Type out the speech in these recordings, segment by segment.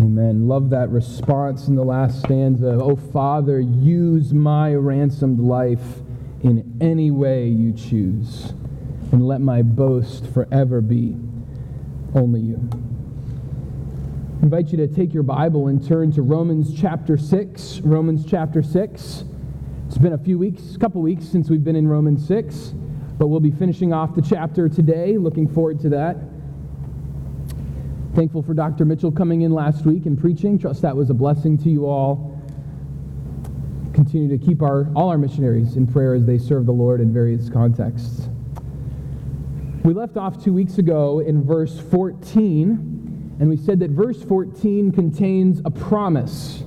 Amen. Love that response in the last stanza. Oh, Father, use my ransomed life in any way you choose, and let my boast forever be only you. I invite you to take your Bible and turn to Romans chapter 6. Romans chapter 6. It's been a few weeks, a couple weeks since we've been in Romans 6, but we'll be finishing off the chapter today. Looking forward to that. Thankful for Dr. Mitchell coming in last week and preaching. Trust that was a blessing to you all. Continue to keep our, all our missionaries in prayer as they serve the Lord in various contexts. We left off two weeks ago in verse 14, and we said that verse 14 contains a promise.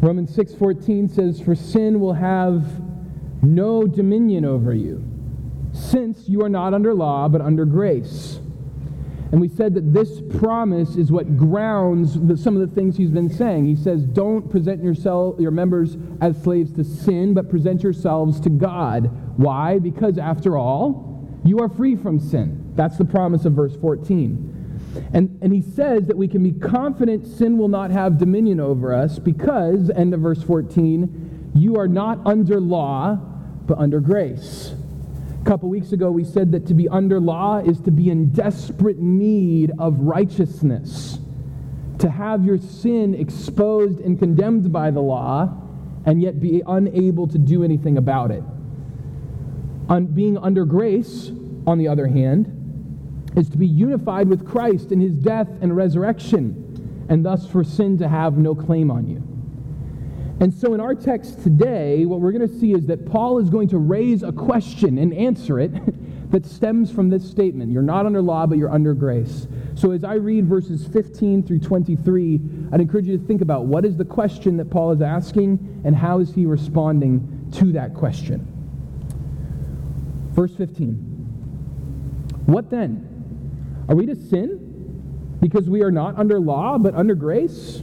Romans 6:14 says, "For sin will have no dominion over you, since you are not under law but under grace." And we said that this promise is what grounds the, some of the things he's been saying. He says, Don't present yourself, your members as slaves to sin, but present yourselves to God. Why? Because after all, you are free from sin. That's the promise of verse 14. And, and he says that we can be confident sin will not have dominion over us because, end of verse 14, you are not under law, but under grace. A couple weeks ago, we said that to be under law is to be in desperate need of righteousness, to have your sin exposed and condemned by the law, and yet be unable to do anything about it. Being under grace, on the other hand, is to be unified with Christ in his death and resurrection, and thus for sin to have no claim on you. And so in our text today, what we're going to see is that Paul is going to raise a question and answer it that stems from this statement. You're not under law, but you're under grace. So as I read verses 15 through 23, I'd encourage you to think about what is the question that Paul is asking and how is he responding to that question. Verse 15. What then? Are we to sin because we are not under law, but under grace?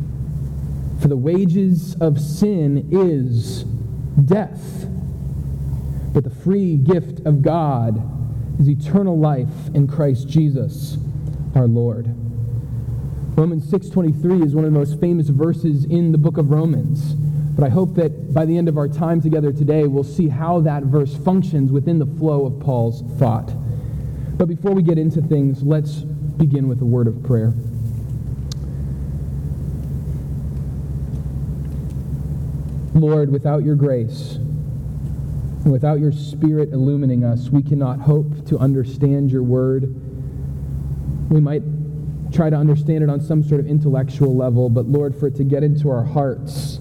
For the wages of sin is death. But the free gift of God is eternal life in Christ Jesus our Lord. Romans 6:23 is one of the most famous verses in the book of Romans. But I hope that by the end of our time together today, we'll see how that verse functions within the flow of Paul's thought. But before we get into things, let's begin with a word of prayer. Lord, without your grace and without your Spirit illumining us, we cannot hope to understand your word. We might try to understand it on some sort of intellectual level, but Lord, for it to get into our hearts,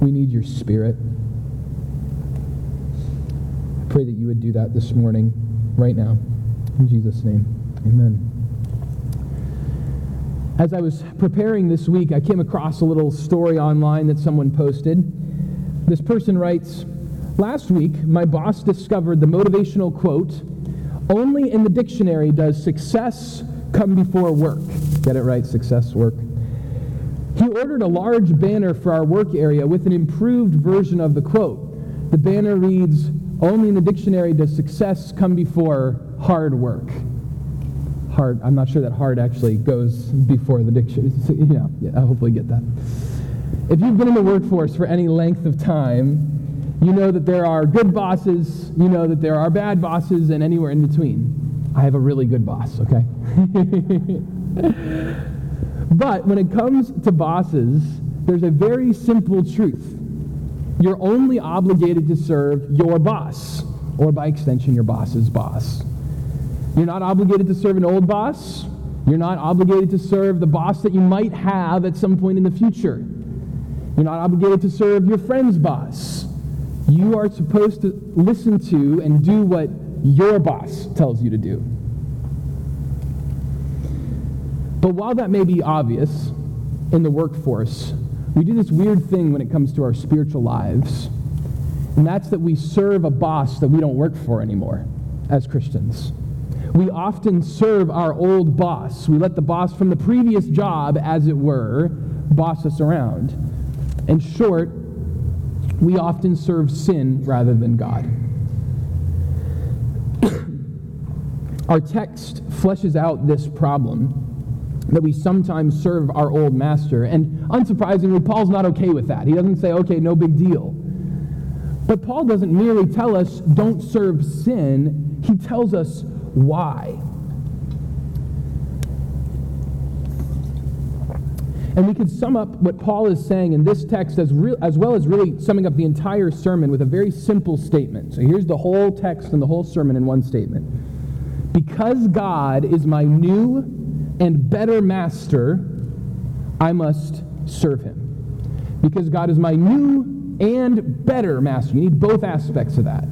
we need your Spirit. I pray that you would do that this morning, right now. In Jesus' name, amen. As I was preparing this week, I came across a little story online that someone posted. This person writes Last week, my boss discovered the motivational quote Only in the dictionary does success come before work. Get it right, success, work. He ordered a large banner for our work area with an improved version of the quote. The banner reads, Only in the dictionary does success come before hard work. Hard, I'm not sure that hard actually goes before the dictionary. Know, yeah, I hopefully get that. If you've been in the workforce for any length of time, you know that there are good bosses, you know that there are bad bosses, and anywhere in between. I have a really good boss, okay? but when it comes to bosses, there's a very simple truth. You're only obligated to serve your boss, or by extension, your boss's boss. You're not obligated to serve an old boss. You're not obligated to serve the boss that you might have at some point in the future. You're not obligated to serve your friend's boss. You are supposed to listen to and do what your boss tells you to do. But while that may be obvious in the workforce, we do this weird thing when it comes to our spiritual lives. And that's that we serve a boss that we don't work for anymore as Christians. We often serve our old boss. We let the boss from the previous job, as it were, boss us around. In short, we often serve sin rather than God. our text fleshes out this problem that we sometimes serve our old master. And unsurprisingly, Paul's not okay with that. He doesn't say, okay, no big deal. But Paul doesn't merely tell us, don't serve sin, he tells us why. And we can sum up what Paul is saying in this text as, re- as well as really summing up the entire sermon with a very simple statement. So here's the whole text and the whole sermon in one statement. Because God is my new and better master, I must serve him. Because God is my new and better master. You need both aspects of that.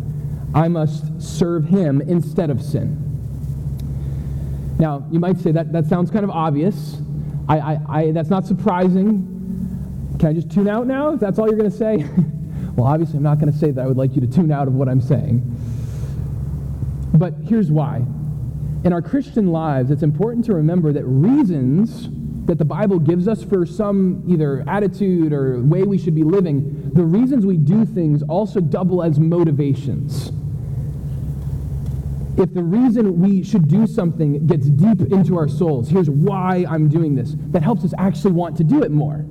I must serve him instead of sin. Now, you might say that that sounds kind of obvious. I, I, I, that's not surprising. Can I just tune out now if that's all you're going to say? well, obviously, I'm not going to say that I would like you to tune out of what I'm saying. But here's why. In our Christian lives, it's important to remember that reasons that the Bible gives us for some either attitude or way we should be living, the reasons we do things also double as motivations if the reason we should do something gets deep into our souls, here's why I'm doing this, that helps us actually want to do it more.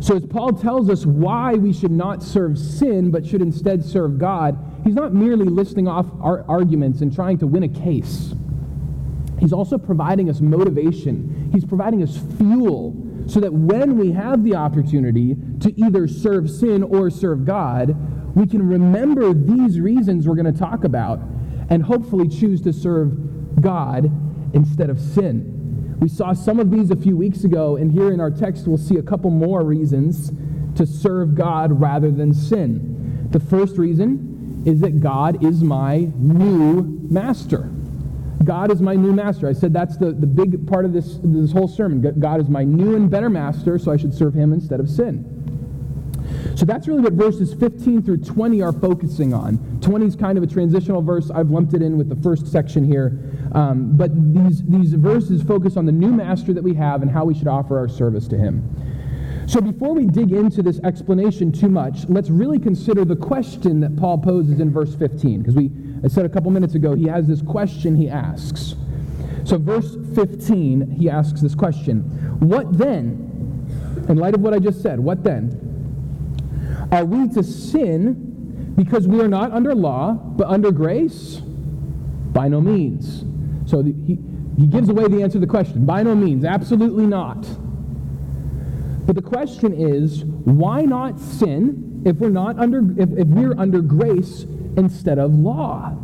So, as Paul tells us why we should not serve sin, but should instead serve God, he's not merely listing off our arguments and trying to win a case. He's also providing us motivation. He's providing us fuel so that when we have the opportunity to either serve sin or serve God, we can remember these reasons we're going to talk about and hopefully choose to serve God instead of sin. We saw some of these a few weeks ago, and here in our text, we'll see a couple more reasons to serve God rather than sin. The first reason is that God is my new master. God is my new master. I said that's the, the big part of this, this whole sermon. God is my new and better master, so I should serve him instead of sin. So that's really what verses 15 through 20 are focusing on. 20 is kind of a transitional verse. I've lumped it in with the first section here. Um, but these, these verses focus on the new master that we have and how we should offer our service to him. So before we dig into this explanation too much, let's really consider the question that Paul poses in verse 15. Because we, I said a couple minutes ago, he has this question he asks. So verse 15, he asks this question What then? In light of what I just said, what then? Are we to sin because we are not under law, but under grace? By no means. So the, he, he gives away the answer to the question. By no means. Absolutely not. But the question is, why not sin if we're not under if, if we're under grace instead of law?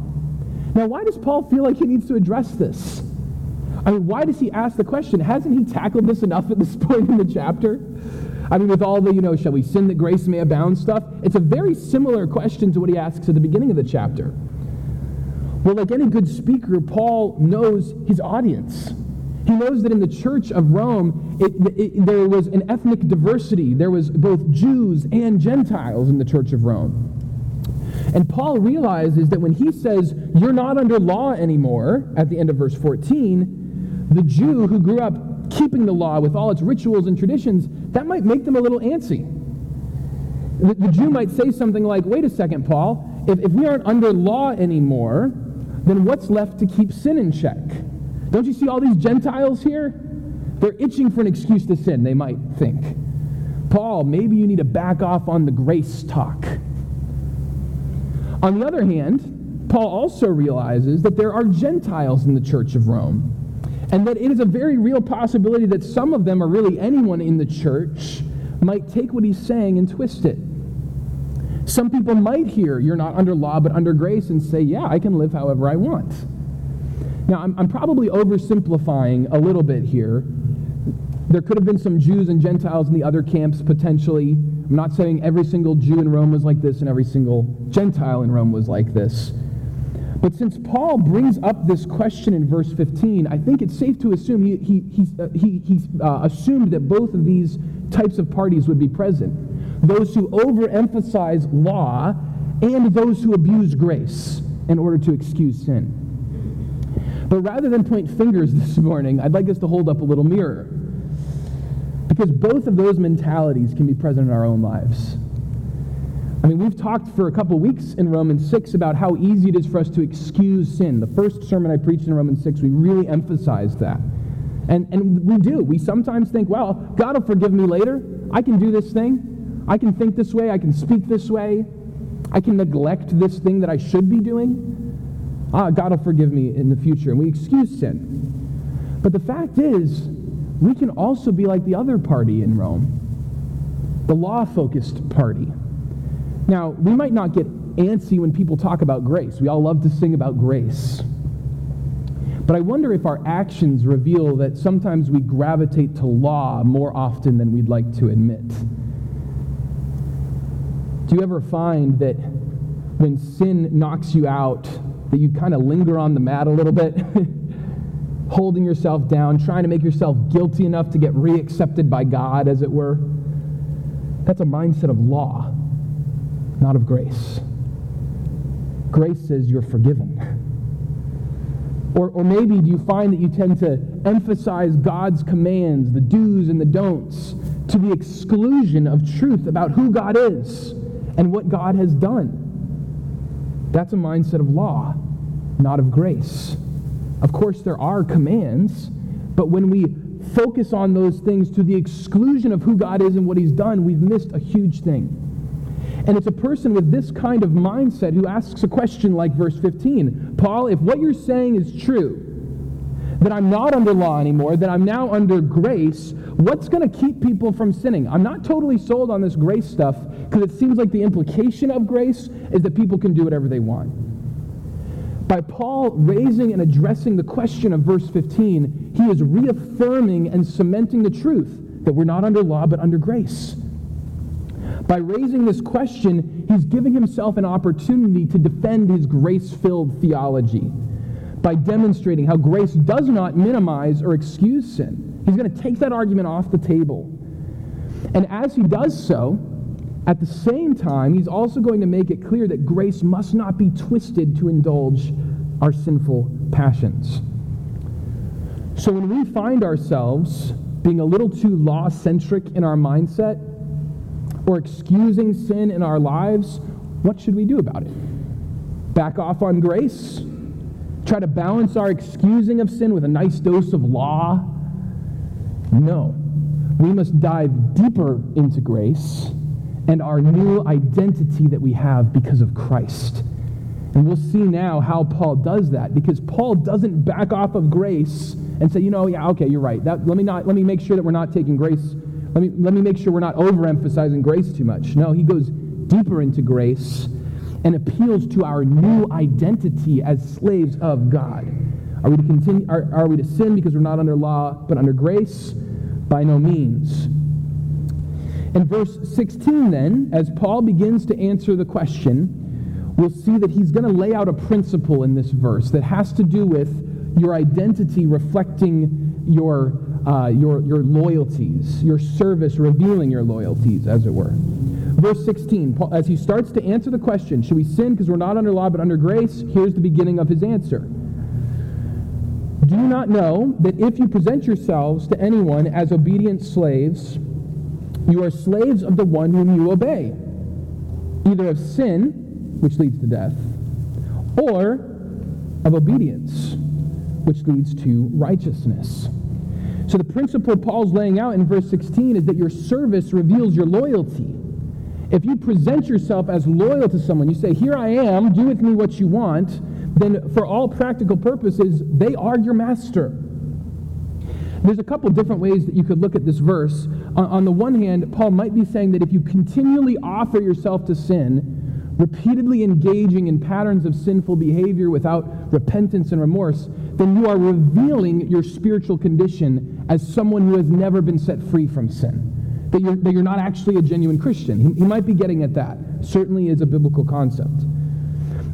Now, why does Paul feel like he needs to address this? I mean, why does he ask the question? Hasn't he tackled this enough at this point in the chapter? I mean, with all the, you know, shall we sin that grace may abound stuff, it's a very similar question to what he asks at the beginning of the chapter. Well, like any good speaker, Paul knows his audience. He knows that in the church of Rome, it, it, there was an ethnic diversity. There was both Jews and Gentiles in the church of Rome. And Paul realizes that when he says, You're not under law anymore, at the end of verse 14, the Jew who grew up keeping the law with all its rituals and traditions, that might make them a little antsy. The, the Jew might say something like, wait a second, Paul, if, if we aren't under law anymore, then what's left to keep sin in check? Don't you see all these Gentiles here? They're itching for an excuse to sin, they might think. Paul, maybe you need to back off on the grace talk. On the other hand, Paul also realizes that there are Gentiles in the church of Rome, and that it is a very real possibility that some of them, or really anyone in the church, might take what he's saying and twist it. Some people might hear you're not under law but under grace and say, yeah, I can live however I want. Now, I'm, I'm probably oversimplifying a little bit here. There could have been some Jews and Gentiles in the other camps potentially. I'm not saying every single Jew in Rome was like this and every single Gentile in Rome was like this. But since Paul brings up this question in verse 15, I think it's safe to assume he, he, he, uh, he, he uh, assumed that both of these types of parties would be present those who overemphasize law and those who abuse grace in order to excuse sin. But rather than point fingers this morning, I'd like us to hold up a little mirror. Because both of those mentalities can be present in our own lives. I mean, we've talked for a couple weeks in Romans 6 about how easy it is for us to excuse sin. The first sermon I preached in Romans 6, we really emphasized that. And, and we do. We sometimes think, well, God will forgive me later. I can do this thing. I can think this way. I can speak this way. I can neglect this thing that I should be doing. Ah, God will forgive me in the future. And we excuse sin. But the fact is, we can also be like the other party in Rome, the law focused party. Now, we might not get antsy when people talk about grace. We all love to sing about grace. But I wonder if our actions reveal that sometimes we gravitate to law more often than we'd like to admit. Do you ever find that when sin knocks you out, that you kind of linger on the mat a little bit? holding yourself down, trying to make yourself guilty enough to get reaccepted by God, as it were. That's a mindset of law, not of grace. Grace says you're forgiven. Or, or maybe do you find that you tend to emphasize God's commands, the do's and the don'ts, to the exclusion of truth about who God is and what God has done? That's a mindset of law, not of grace. Of course, there are commands, but when we focus on those things to the exclusion of who God is and what He's done, we've missed a huge thing. And it's a person with this kind of mindset who asks a question like verse 15 Paul, if what you're saying is true, that I'm not under law anymore, that I'm now under grace, what's going to keep people from sinning? I'm not totally sold on this grace stuff because it seems like the implication of grace is that people can do whatever they want. By Paul raising and addressing the question of verse 15, he is reaffirming and cementing the truth that we're not under law but under grace. By raising this question, he's giving himself an opportunity to defend his grace filled theology by demonstrating how grace does not minimize or excuse sin. He's going to take that argument off the table. And as he does so, at the same time, he's also going to make it clear that grace must not be twisted to indulge our sinful passions. So when we find ourselves being a little too law centric in our mindset or excusing sin in our lives, what should we do about it? Back off on grace? Try to balance our excusing of sin with a nice dose of law? No. We must dive deeper into grace and our new identity that we have because of Christ. And we'll see now how Paul does that because Paul doesn't back off of grace and say, you know, yeah, okay, you're right. That, let, me not, let me make sure that we're not taking grace. Let me, let me make sure we're not overemphasizing grace too much. No, he goes deeper into grace and appeals to our new identity as slaves of God. Are we to continue? Are, are we to sin because we're not under law but under grace? By no means. In verse 16, then, as Paul begins to answer the question, we'll see that he's going to lay out a principle in this verse that has to do with your identity reflecting your, uh, your, your loyalties, your service revealing your loyalties, as it were. Verse 16, Paul, as he starts to answer the question, should we sin because we're not under law but under grace? Here's the beginning of his answer. Do you not know that if you present yourselves to anyone as obedient slaves, you are slaves of the one whom you obey, either of sin, which leads to death, or of obedience, which leads to righteousness? So the principle Paul's laying out in verse 16 is that your service reveals your loyalty. If you present yourself as loyal to someone, you say, Here I am, do with me what you want, then for all practical purposes, they are your master. There's a couple different ways that you could look at this verse. On, the one hand, Paul might be saying that if you continually offer yourself to sin, repeatedly engaging in patterns of sinful behavior without repentance and remorse, then you are revealing your spiritual condition as someone who has never been set free from sin. That you're, that you're not actually a genuine Christian. He, he might be getting at that. Certainly is a biblical concept.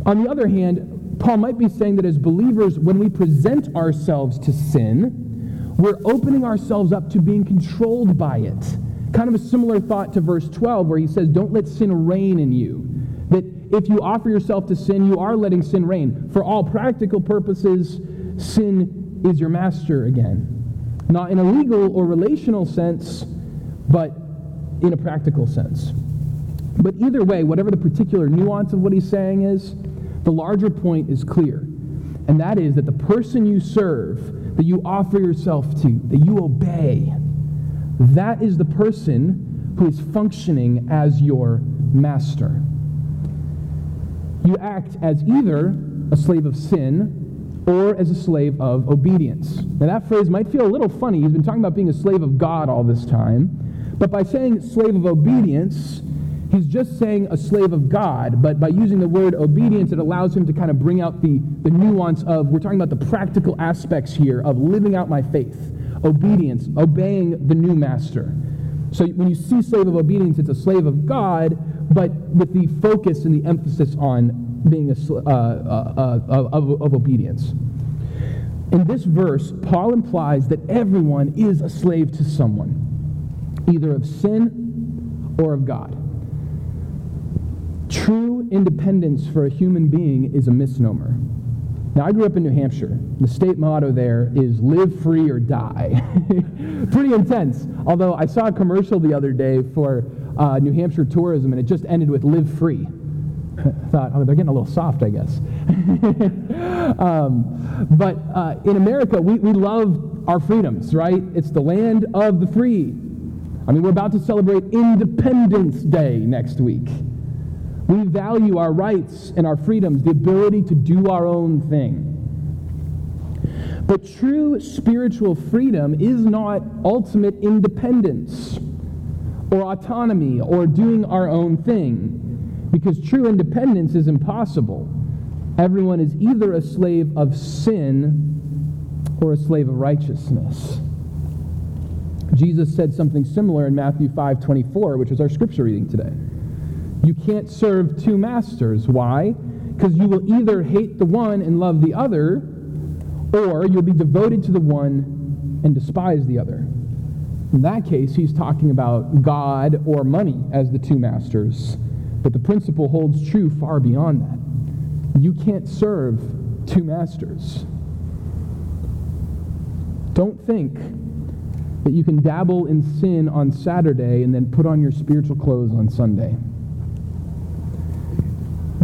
On the other hand, Paul might be saying that as believers, when we present ourselves to sin, we're opening ourselves up to being controlled by it. Kind of a similar thought to verse 12, where he says, Don't let sin reign in you. If you offer yourself to sin, you are letting sin reign. For all practical purposes, sin is your master again. Not in a legal or relational sense, but in a practical sense. But either way, whatever the particular nuance of what he's saying is, the larger point is clear. And that is that the person you serve, that you offer yourself to, that you obey, that is the person who is functioning as your master. You act as either a slave of sin or as a slave of obedience. Now, that phrase might feel a little funny. He's been talking about being a slave of God all this time. But by saying slave of obedience, he's just saying a slave of God. But by using the word obedience, it allows him to kind of bring out the, the nuance of we're talking about the practical aspects here of living out my faith, obedience, obeying the new master. So when you see slave of obedience, it's a slave of God, but with the focus and the emphasis on being a, uh, uh, uh, of, of obedience. In this verse, Paul implies that everyone is a slave to someone, either of sin or of God. True independence for a human being is a misnomer. Now, I grew up in New Hampshire. The state motto there is live free or die. Pretty intense. Although I saw a commercial the other day for uh, New Hampshire tourism, and it just ended with live free. thought, oh, they're getting a little soft, I guess. um, but uh, in America, we, we love our freedoms, right? It's the land of the free. I mean, we're about to celebrate Independence Day next week. We value our rights and our freedoms, the ability to do our own thing. But true spiritual freedom is not ultimate independence or autonomy or doing our own thing because true independence is impossible. Everyone is either a slave of sin or a slave of righteousness. Jesus said something similar in Matthew 5:24, which is our scripture reading today. You can't serve two masters. Why? Because you will either hate the one and love the other, or you'll be devoted to the one and despise the other. In that case, he's talking about God or money as the two masters. But the principle holds true far beyond that. You can't serve two masters. Don't think that you can dabble in sin on Saturday and then put on your spiritual clothes on Sunday.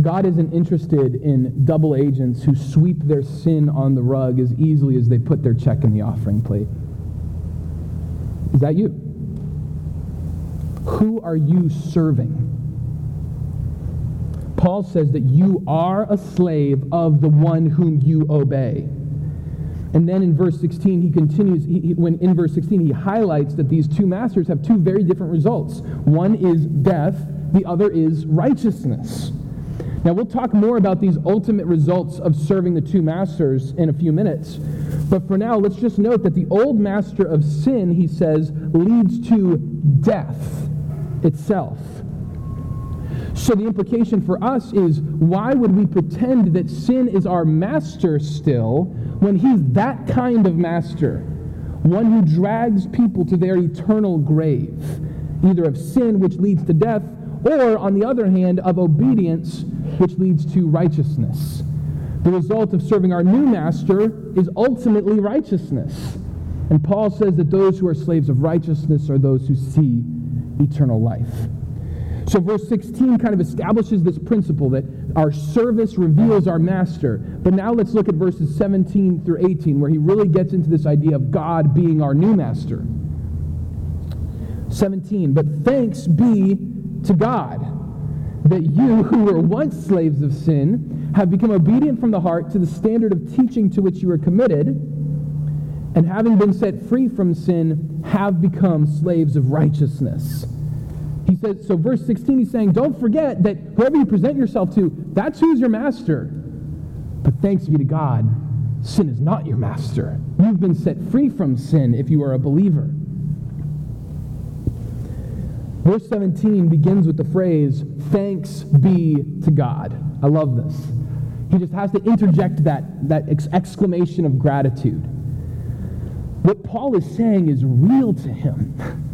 God isn't interested in double agents who sweep their sin on the rug as easily as they put their check in the offering plate. Is that you? Who are you serving? Paul says that you are a slave of the one whom you obey. And then in verse 16, he continues, he, when in verse 16, he highlights that these two masters have two very different results. One is death, the other is righteousness. Now, we'll talk more about these ultimate results of serving the two masters in a few minutes. But for now, let's just note that the old master of sin, he says, leads to death itself. So the implication for us is why would we pretend that sin is our master still when he's that kind of master? One who drags people to their eternal grave, either of sin, which leads to death, or, on the other hand, of obedience, which leads to righteousness. The result of serving our new master is ultimately righteousness. And Paul says that those who are slaves of righteousness are those who see eternal life. So, verse 16 kind of establishes this principle that our service reveals our master. But now let's look at verses 17 through 18, where he really gets into this idea of God being our new master. 17, but thanks be to God that you who were once slaves of sin have become obedient from the heart to the standard of teaching to which you were committed, and having been set free from sin, have become slaves of righteousness. He says, so verse 16, he's saying, don't forget that whoever you present yourself to, that's who's your master. But thanks be to God, sin is not your master. You've been set free from sin if you are a believer. Verse 17 begins with the phrase, thanks be to God. I love this. He just has to interject that, that ex- exclamation of gratitude. What Paul is saying is real to him.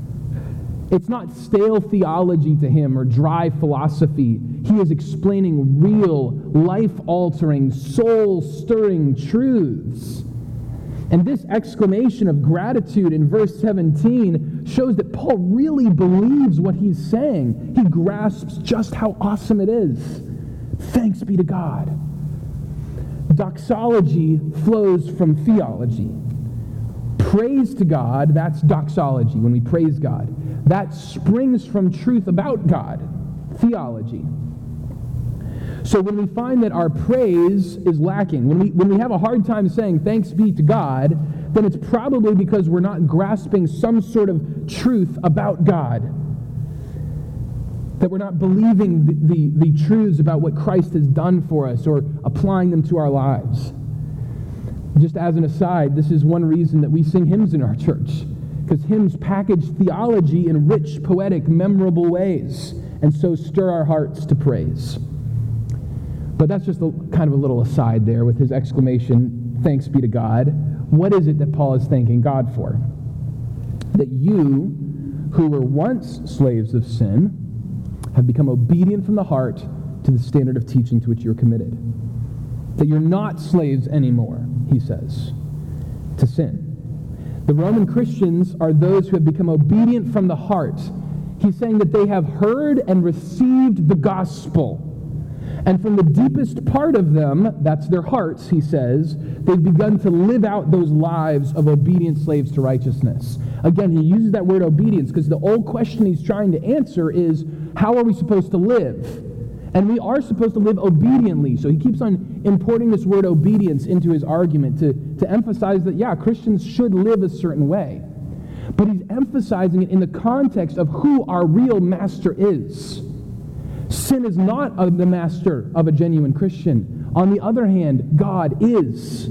It's not stale theology to him or dry philosophy. He is explaining real, life altering, soul stirring truths. And this exclamation of gratitude in verse 17 shows that Paul really believes what he's saying. He grasps just how awesome it is. Thanks be to God. Doxology flows from theology. Praise to God, that's doxology, when we praise God. That springs from truth about God, theology. So when we find that our praise is lacking, when we, when we have a hard time saying thanks be to God, then it's probably because we're not grasping some sort of truth about God. That we're not believing the, the, the truths about what Christ has done for us or applying them to our lives. Just as an aside, this is one reason that we sing hymns in our church, because hymns package theology in rich, poetic, memorable ways, and so stir our hearts to praise. But that's just a, kind of a little aside there with his exclamation, thanks be to God. What is it that Paul is thanking God for? That you, who were once slaves of sin, have become obedient from the heart to the standard of teaching to which you're committed. That you're not slaves anymore, he says, to sin. The Roman Christians are those who have become obedient from the heart. He's saying that they have heard and received the gospel and from the deepest part of them, that's their hearts, he says, they've begun to live out those lives of obedient slaves to righteousness. Again, he uses that word obedience because the old question he's trying to answer is how are we supposed to live? And we are supposed to live obediently. So he keeps on importing this word obedience into his argument to, to emphasize that, yeah, Christians should live a certain way. But he's emphasizing it in the context of who our real master is. Sin is not the master of a genuine Christian. On the other hand, God is.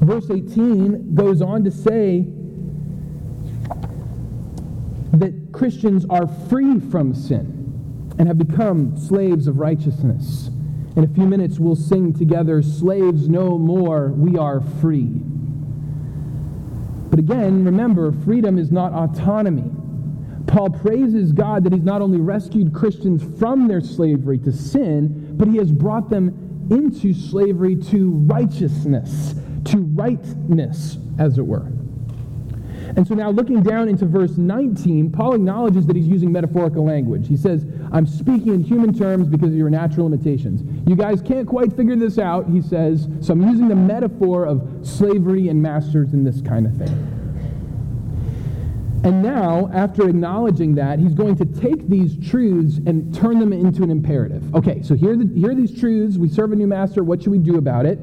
Verse 18 goes on to say that Christians are free from sin and have become slaves of righteousness. In a few minutes, we'll sing together, Slaves no more, we are free. But again, remember, freedom is not autonomy. Paul praises God that he's not only rescued Christians from their slavery to sin, but he has brought them into slavery to righteousness, to rightness, as it were. And so now looking down into verse 19, Paul acknowledges that he's using metaphorical language. He says, I'm speaking in human terms because of your natural limitations. You guys can't quite figure this out, he says, so I'm using the metaphor of slavery and masters and this kind of thing. And now, after acknowledging that, he's going to take these truths and turn them into an imperative. Okay, so here are, the, here are these truths. We serve a new master. What should we do about it?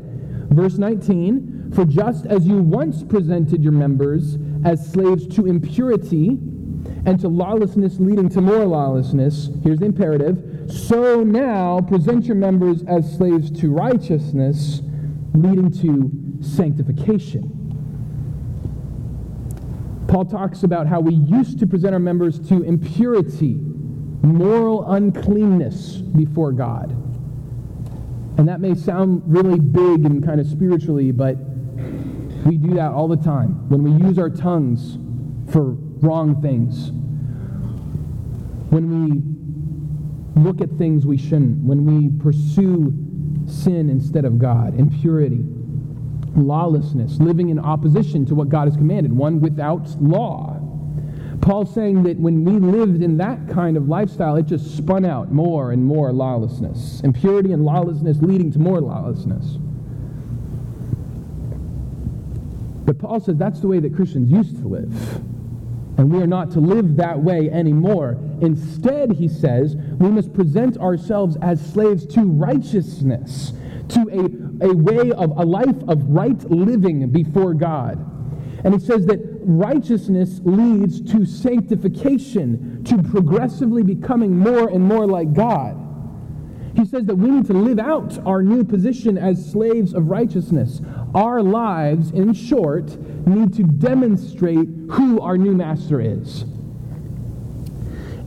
Verse 19 For just as you once presented your members as slaves to impurity and to lawlessness leading to more lawlessness, here's the imperative. So now present your members as slaves to righteousness leading to sanctification. Paul talks about how we used to present our members to impurity, moral uncleanness before God. And that may sound really big and kind of spiritually, but we do that all the time when we use our tongues for wrong things. When we look at things we shouldn't, when we pursue sin instead of God, impurity, lawlessness, living in opposition to what God has commanded, one without law. Paul's saying that when we lived in that kind of lifestyle, it just spun out more and more lawlessness. Impurity and lawlessness leading to more lawlessness. But Paul says that's the way that Christians used to live. And we are not to live that way anymore. Instead, he says, we must present ourselves as slaves to righteousness, to a, a way of a life of right living before God. And he says that righteousness leads to sanctification, to progressively becoming more and more like God. He says that we need to live out our new position as slaves of righteousness. Our lives, in short, need to demonstrate who our new master is.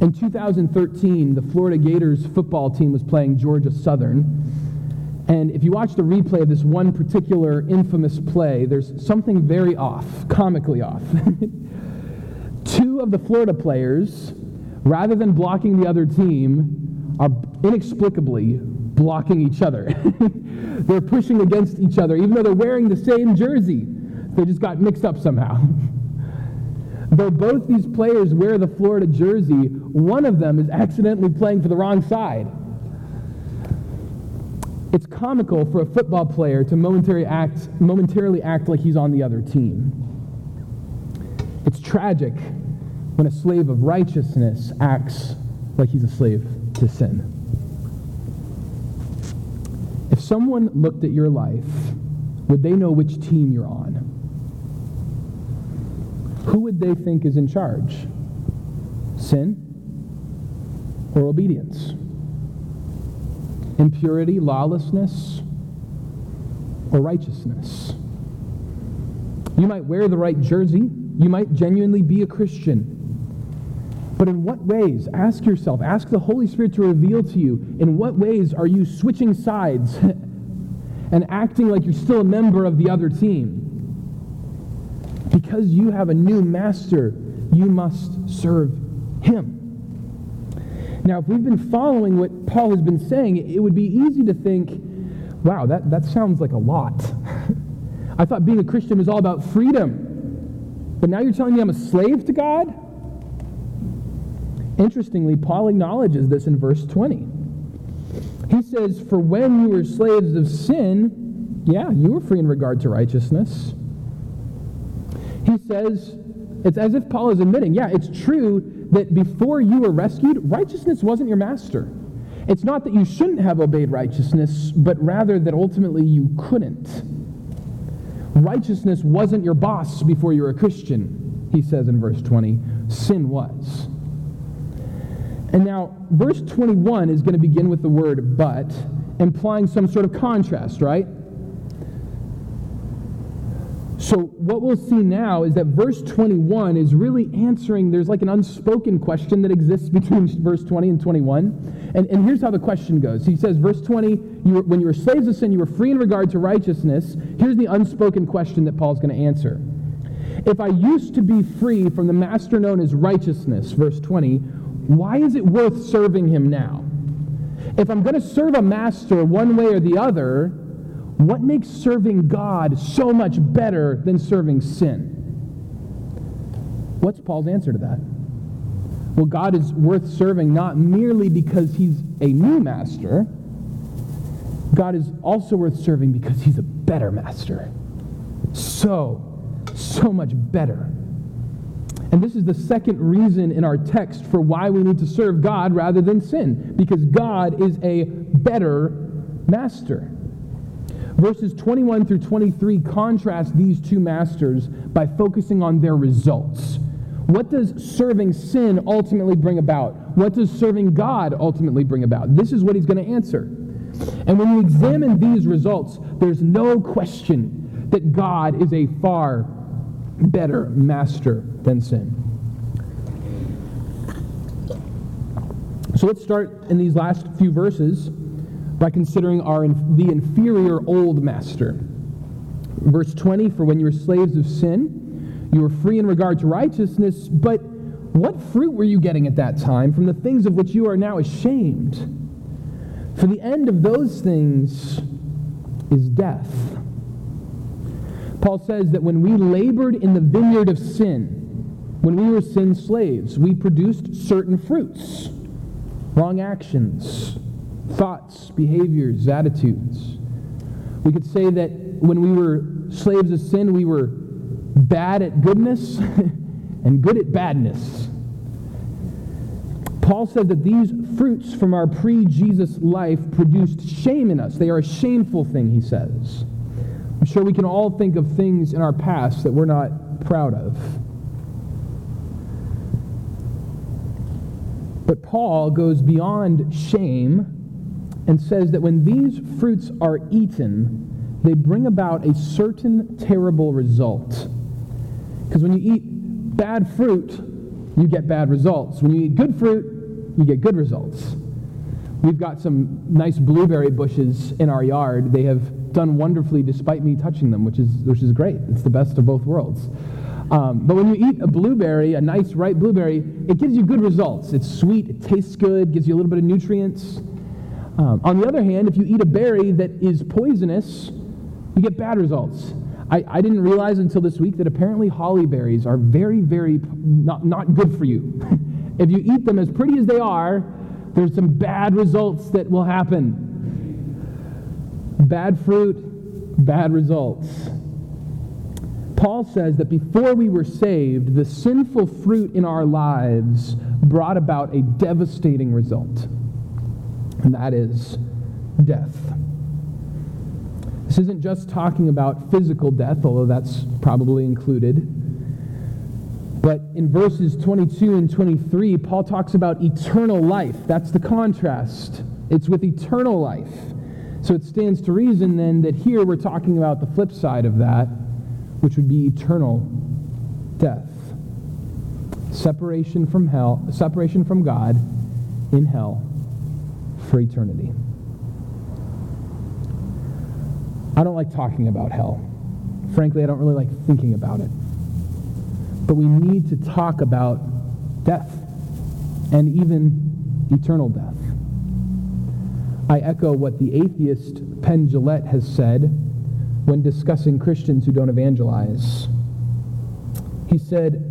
In 2013, the Florida Gators football team was playing Georgia Southern. And if you watch the replay of this one particular infamous play, there's something very off, comically off. Two of the Florida players, rather than blocking the other team, are inexplicably blocking each other. they're pushing against each other, even though they're wearing the same jersey. They just got mixed up somehow. Though both these players wear the Florida jersey, one of them is accidentally playing for the wrong side. It's comical for a football player to momentarily act, momentarily act like he's on the other team. It's tragic when a slave of righteousness acts like he's a slave to sin. If someone looked at your life, would they know which team you're on? Who would they think is in charge? Sin or obedience? Impurity, lawlessness, or righteousness? You might wear the right jersey. You might genuinely be a Christian. But in what ways? Ask yourself, ask the Holy Spirit to reveal to you, in what ways are you switching sides and acting like you're still a member of the other team? Because you have a new master, you must serve him. Now, if we've been following what Paul has been saying, it would be easy to think, wow, that, that sounds like a lot. I thought being a Christian was all about freedom. But now you're telling me I'm a slave to God? Interestingly, Paul acknowledges this in verse 20. He says, For when you were slaves of sin, yeah, you were free in regard to righteousness. He says, it's as if Paul is admitting, yeah, it's true that before you were rescued, righteousness wasn't your master. It's not that you shouldn't have obeyed righteousness, but rather that ultimately you couldn't. Righteousness wasn't your boss before you were a Christian, he says in verse 20. Sin was. And now, verse 21 is going to begin with the word but, implying some sort of contrast, right? So, what we'll see now is that verse 21 is really answering, there's like an unspoken question that exists between verse 20 and 21. And, and here's how the question goes. He says, verse 20, you were, when you were slaves of sin, you were free in regard to righteousness. Here's the unspoken question that Paul's going to answer. If I used to be free from the master known as righteousness, verse 20, why is it worth serving him now? If I'm going to serve a master one way or the other, what makes serving God so much better than serving sin? What's Paul's answer to that? Well, God is worth serving not merely because he's a new master, God is also worth serving because he's a better master. So, so much better. And this is the second reason in our text for why we need to serve God rather than sin, because God is a better master. Verses 21 through 23 contrast these two masters by focusing on their results. What does serving sin ultimately bring about? What does serving God ultimately bring about? This is what he's going to answer. And when you examine these results, there's no question that God is a far better master than sin. So let's start in these last few verses by considering our the inferior old master. Verse 20, for when you were slaves of sin, you were free in regard to righteousness, but what fruit were you getting at that time from the things of which you are now ashamed? For the end of those things is death. Paul says that when we labored in the vineyard of sin, when we were sin slaves, we produced certain fruits, wrong actions, thoughts, behaviors, attitudes. We could say that when we were slaves of sin, we were bad at goodness and good at badness. Paul said that these fruits from our pre Jesus life produced shame in us. They are a shameful thing, he says. I'm sure we can all think of things in our past that we're not proud of. But Paul goes beyond shame and says that when these fruits are eaten, they bring about a certain terrible result. Because when you eat bad fruit, you get bad results. When you eat good fruit, you get good results. We've got some nice blueberry bushes in our yard. They have done wonderfully despite me touching them, which is, which is great. It's the best of both worlds. Um, but when you eat a blueberry, a nice ripe blueberry, it gives you good results. It's sweet, it tastes good, gives you a little bit of nutrients. Um, on the other hand, if you eat a berry that is poisonous, you get bad results. I, I didn't realize until this week that apparently holly berries are very, very not, not good for you. if you eat them as pretty as they are, there's some bad results that will happen. Bad fruit, bad results. Paul says that before we were saved, the sinful fruit in our lives brought about a devastating result, and that is death. This isn't just talking about physical death, although that's probably included. But in verses 22 and 23, Paul talks about eternal life. That's the contrast. It's with eternal life. So it stands to reason then that here we're talking about the flip side of that which would be eternal death. Separation from hell, separation from God in hell for eternity. I don't like talking about hell. Frankly, I don't really like thinking about it. But we need to talk about death and even eternal death. I echo what the atheist Penn Jillette has said when discussing Christians who don't evangelize. He said,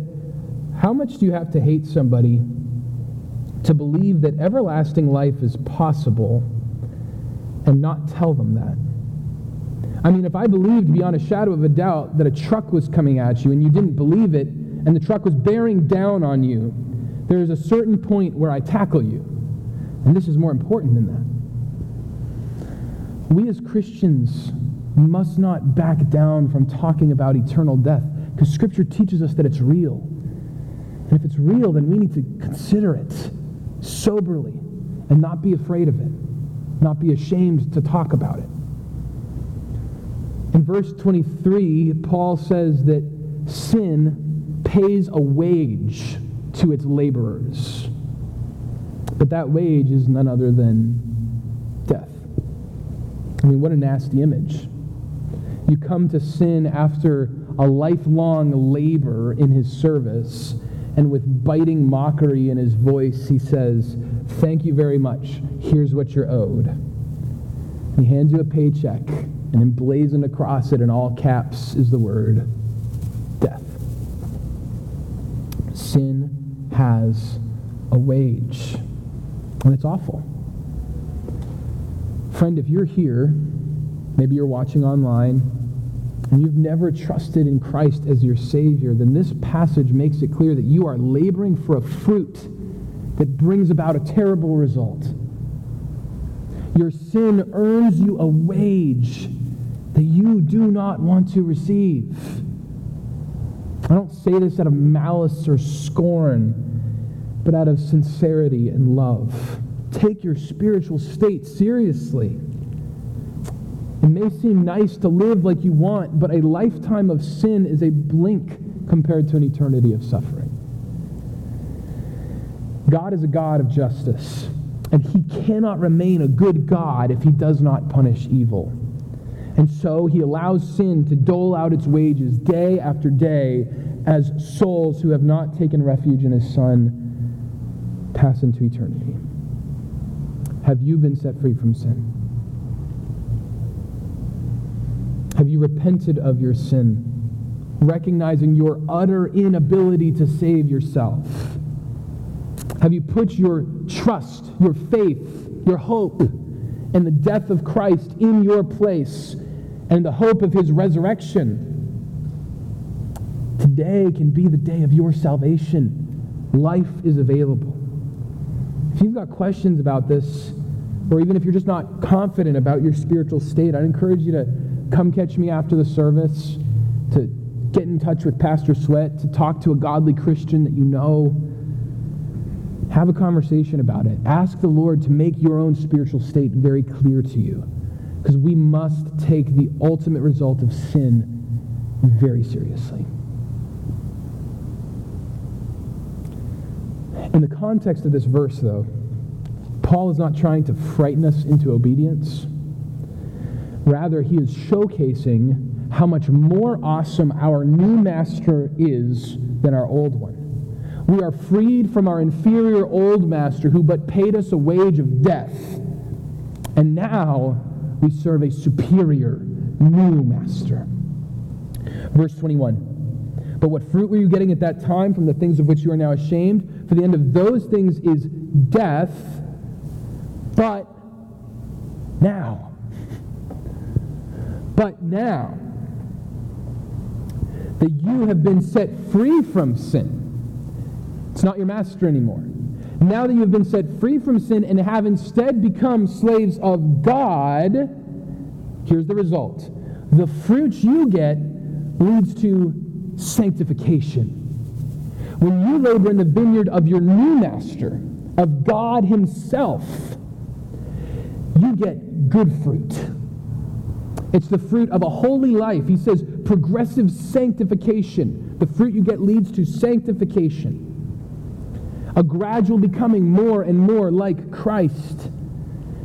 How much do you have to hate somebody to believe that everlasting life is possible and not tell them that? I mean, if I believed beyond a shadow of a doubt that a truck was coming at you and you didn't believe it, and the truck was bearing down on you, there is a certain point where I tackle you. And this is more important than that. We as Christians must not back down from talking about eternal death because Scripture teaches us that it's real. And if it's real, then we need to consider it soberly and not be afraid of it, not be ashamed to talk about it. In verse 23, Paul says that sin pays a wage to its laborers. But that wage is none other than death. I mean, what a nasty image. You come to sin after a lifelong labor in his service, and with biting mockery in his voice, he says, Thank you very much. Here's what you're owed. He hands you a paycheck, and emblazoned across it in all caps is the word death. Sin has a wage, and it's awful. Friend, if you're here, maybe you're watching online, and you've never trusted in Christ as your Savior, then this passage makes it clear that you are laboring for a fruit that brings about a terrible result. Your sin earns you a wage that you do not want to receive. I don't say this out of malice or scorn, but out of sincerity and love. Take your spiritual state seriously. It may seem nice to live like you want, but a lifetime of sin is a blink compared to an eternity of suffering. God is a God of justice, and he cannot remain a good God if he does not punish evil. And so he allows sin to dole out its wages day after day as souls who have not taken refuge in his Son pass into eternity? Have you been set free from sin? Have you repented of your sin, recognizing your utter inability to save yourself? Have you put your trust, your faith, your hope in the death of Christ in your place and the hope of his resurrection? Today can be the day of your salvation. Life is available. If you've got questions about this, or even if you're just not confident about your spiritual state, I'd encourage you to come catch me after the service, to get in touch with Pastor Sweat, to talk to a godly Christian that you know. Have a conversation about it. Ask the Lord to make your own spiritual state very clear to you. Because we must take the ultimate result of sin very seriously. In the context of this verse, though, Paul is not trying to frighten us into obedience. Rather, he is showcasing how much more awesome our new master is than our old one. We are freed from our inferior old master who but paid us a wage of death. And now we serve a superior new master. Verse 21. But what fruit were you getting at that time from the things of which you are now ashamed? For the end of those things is death. But now, but now that you have been set free from sin, it's not your master anymore. Now that you have been set free from sin and have instead become slaves of God, here's the result. The fruit you get leads to sanctification. When you labor in the vineyard of your new master, of God Himself, you get good fruit. It's the fruit of a holy life. He says progressive sanctification. The fruit you get leads to sanctification. A gradual becoming more and more like Christ.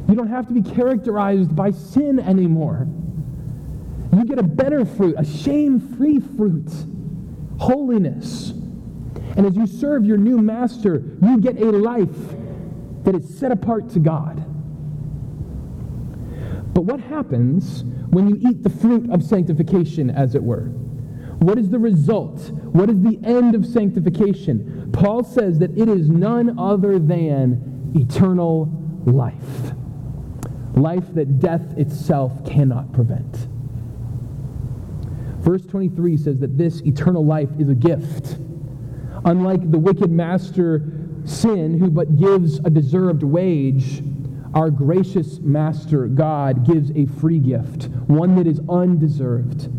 You don't have to be characterized by sin anymore. You get a better fruit, a shame free fruit, holiness. And as you serve your new master, you get a life that is set apart to God. But what happens when you eat the fruit of sanctification, as it were? What is the result? What is the end of sanctification? Paul says that it is none other than eternal life. Life that death itself cannot prevent. Verse 23 says that this eternal life is a gift. Unlike the wicked master sin, who but gives a deserved wage, our gracious Master God gives a free gift, one that is undeserved.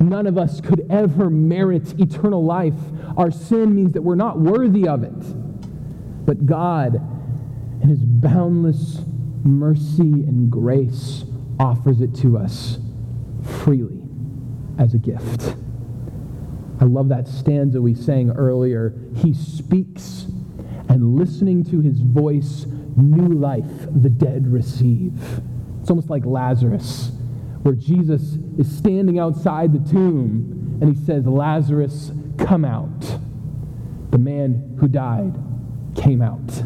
None of us could ever merit eternal life. Our sin means that we're not worthy of it. But God, in His boundless mercy and grace, offers it to us freely as a gift. I love that stanza we sang earlier. He speaks, and listening to his voice, new life the dead receive. It's almost like Lazarus, where Jesus is standing outside the tomb and he says, Lazarus, come out. The man who died came out.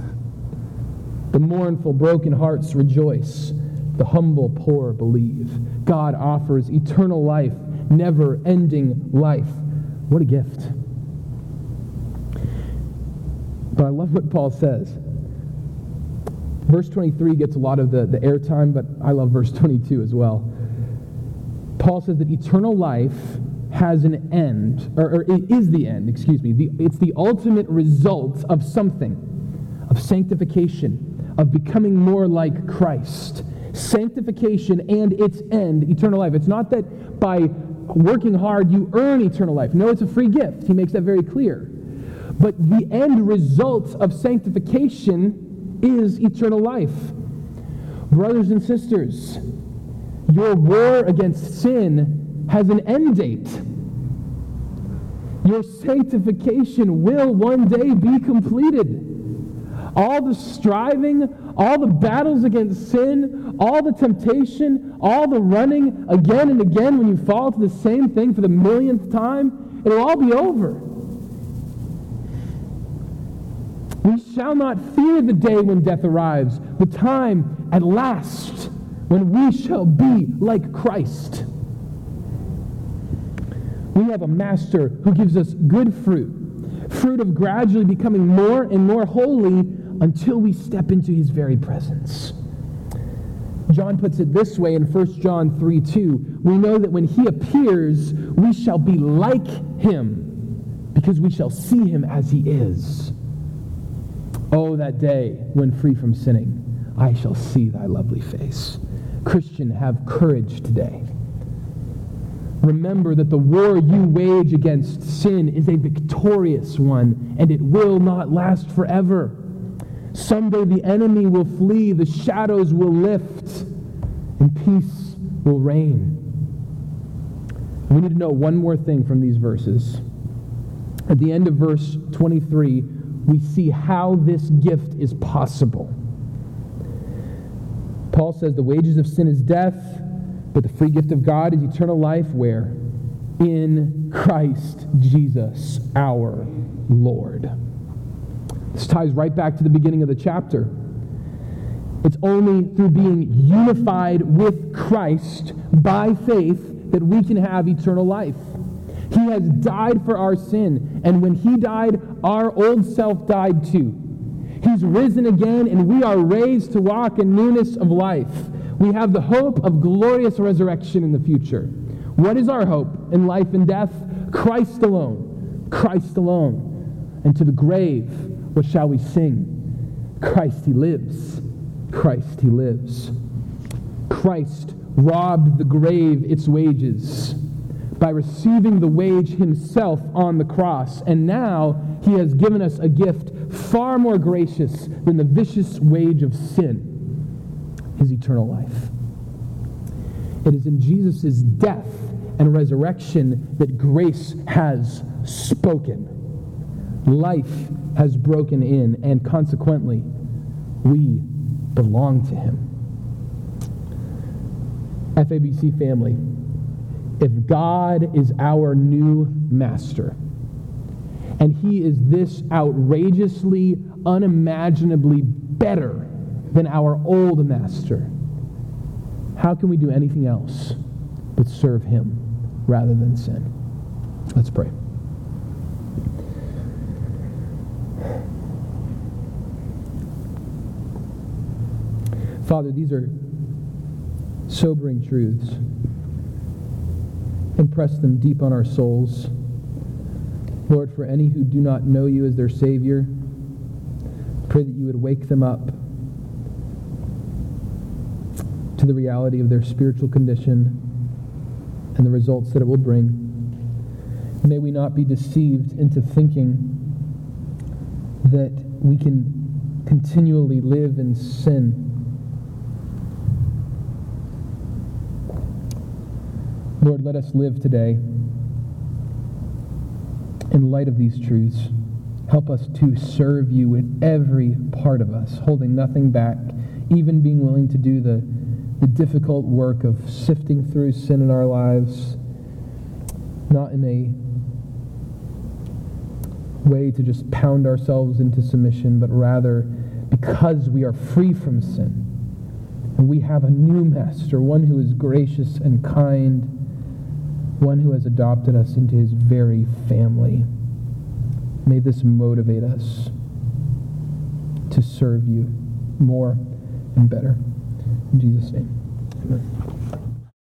The mournful, broken hearts rejoice. The humble, poor believe. God offers eternal life, never ending life. What a gift. But I love what Paul says. Verse 23 gets a lot of the, the airtime, but I love verse 22 as well. Paul says that eternal life has an end, or, or it is the end, excuse me. The, it's the ultimate result of something, of sanctification, of becoming more like Christ. Sanctification and its end, eternal life. It's not that by working hard you earn eternal life. No, it's a free gift. He makes that very clear. But the end result of sanctification is eternal life. Brothers and sisters, your war against sin has an end date. Your sanctification will one day be completed. All the striving, all the battles against sin, all the temptation, all the running again and again when you fall to the same thing for the millionth time, it'll all be over. Shall not fear the day when death arrives, the time at last when we shall be like Christ. We have a master who gives us good fruit, fruit of gradually becoming more and more holy until we step into his very presence. John puts it this way in 1 John 3 2. We know that when he appears, we shall be like him because we shall see him as he is. Oh, that day when free from sinning, I shall see thy lovely face. Christian, have courage today. Remember that the war you wage against sin is a victorious one, and it will not last forever. Someday the enemy will flee, the shadows will lift, and peace will reign. We need to know one more thing from these verses. At the end of verse 23, we see how this gift is possible. Paul says the wages of sin is death, but the free gift of God is eternal life where? In Christ Jesus our Lord. This ties right back to the beginning of the chapter. It's only through being unified with Christ by faith that we can have eternal life. He has died for our sin, and when He died, our old self died too. He's risen again, and we are raised to walk in newness of life. We have the hope of glorious resurrection in the future. What is our hope in life and death? Christ alone. Christ alone. And to the grave, what shall we sing? Christ, He lives. Christ, He lives. Christ robbed the grave its wages by receiving the wage himself on the cross. And now he has given us a gift far more gracious than the vicious wage of sin his eternal life. It is in Jesus' death and resurrection that grace has spoken. Life has broken in, and consequently, we belong to him. FABC family, if God is our new master, and he is this outrageously, unimaginably better than our old master, how can we do anything else but serve him rather than sin? Let's pray. Father, these are sobering truths. Impress them deep on our souls. Lord, for any who do not know you as their Savior, pray that you would wake them up to the reality of their spiritual condition and the results that it will bring. May we not be deceived into thinking that we can continually live in sin. Lord, let us live today in light of these truths. Help us to serve you with every part of us, holding nothing back, even being willing to do the, the difficult work of sifting through sin in our lives, not in a way to just pound ourselves into submission, but rather because we are free from sin. And we have a new master, one who is gracious and kind, one who has adopted us into his very family. May this motivate us to serve you more and better. In Jesus' name, amen.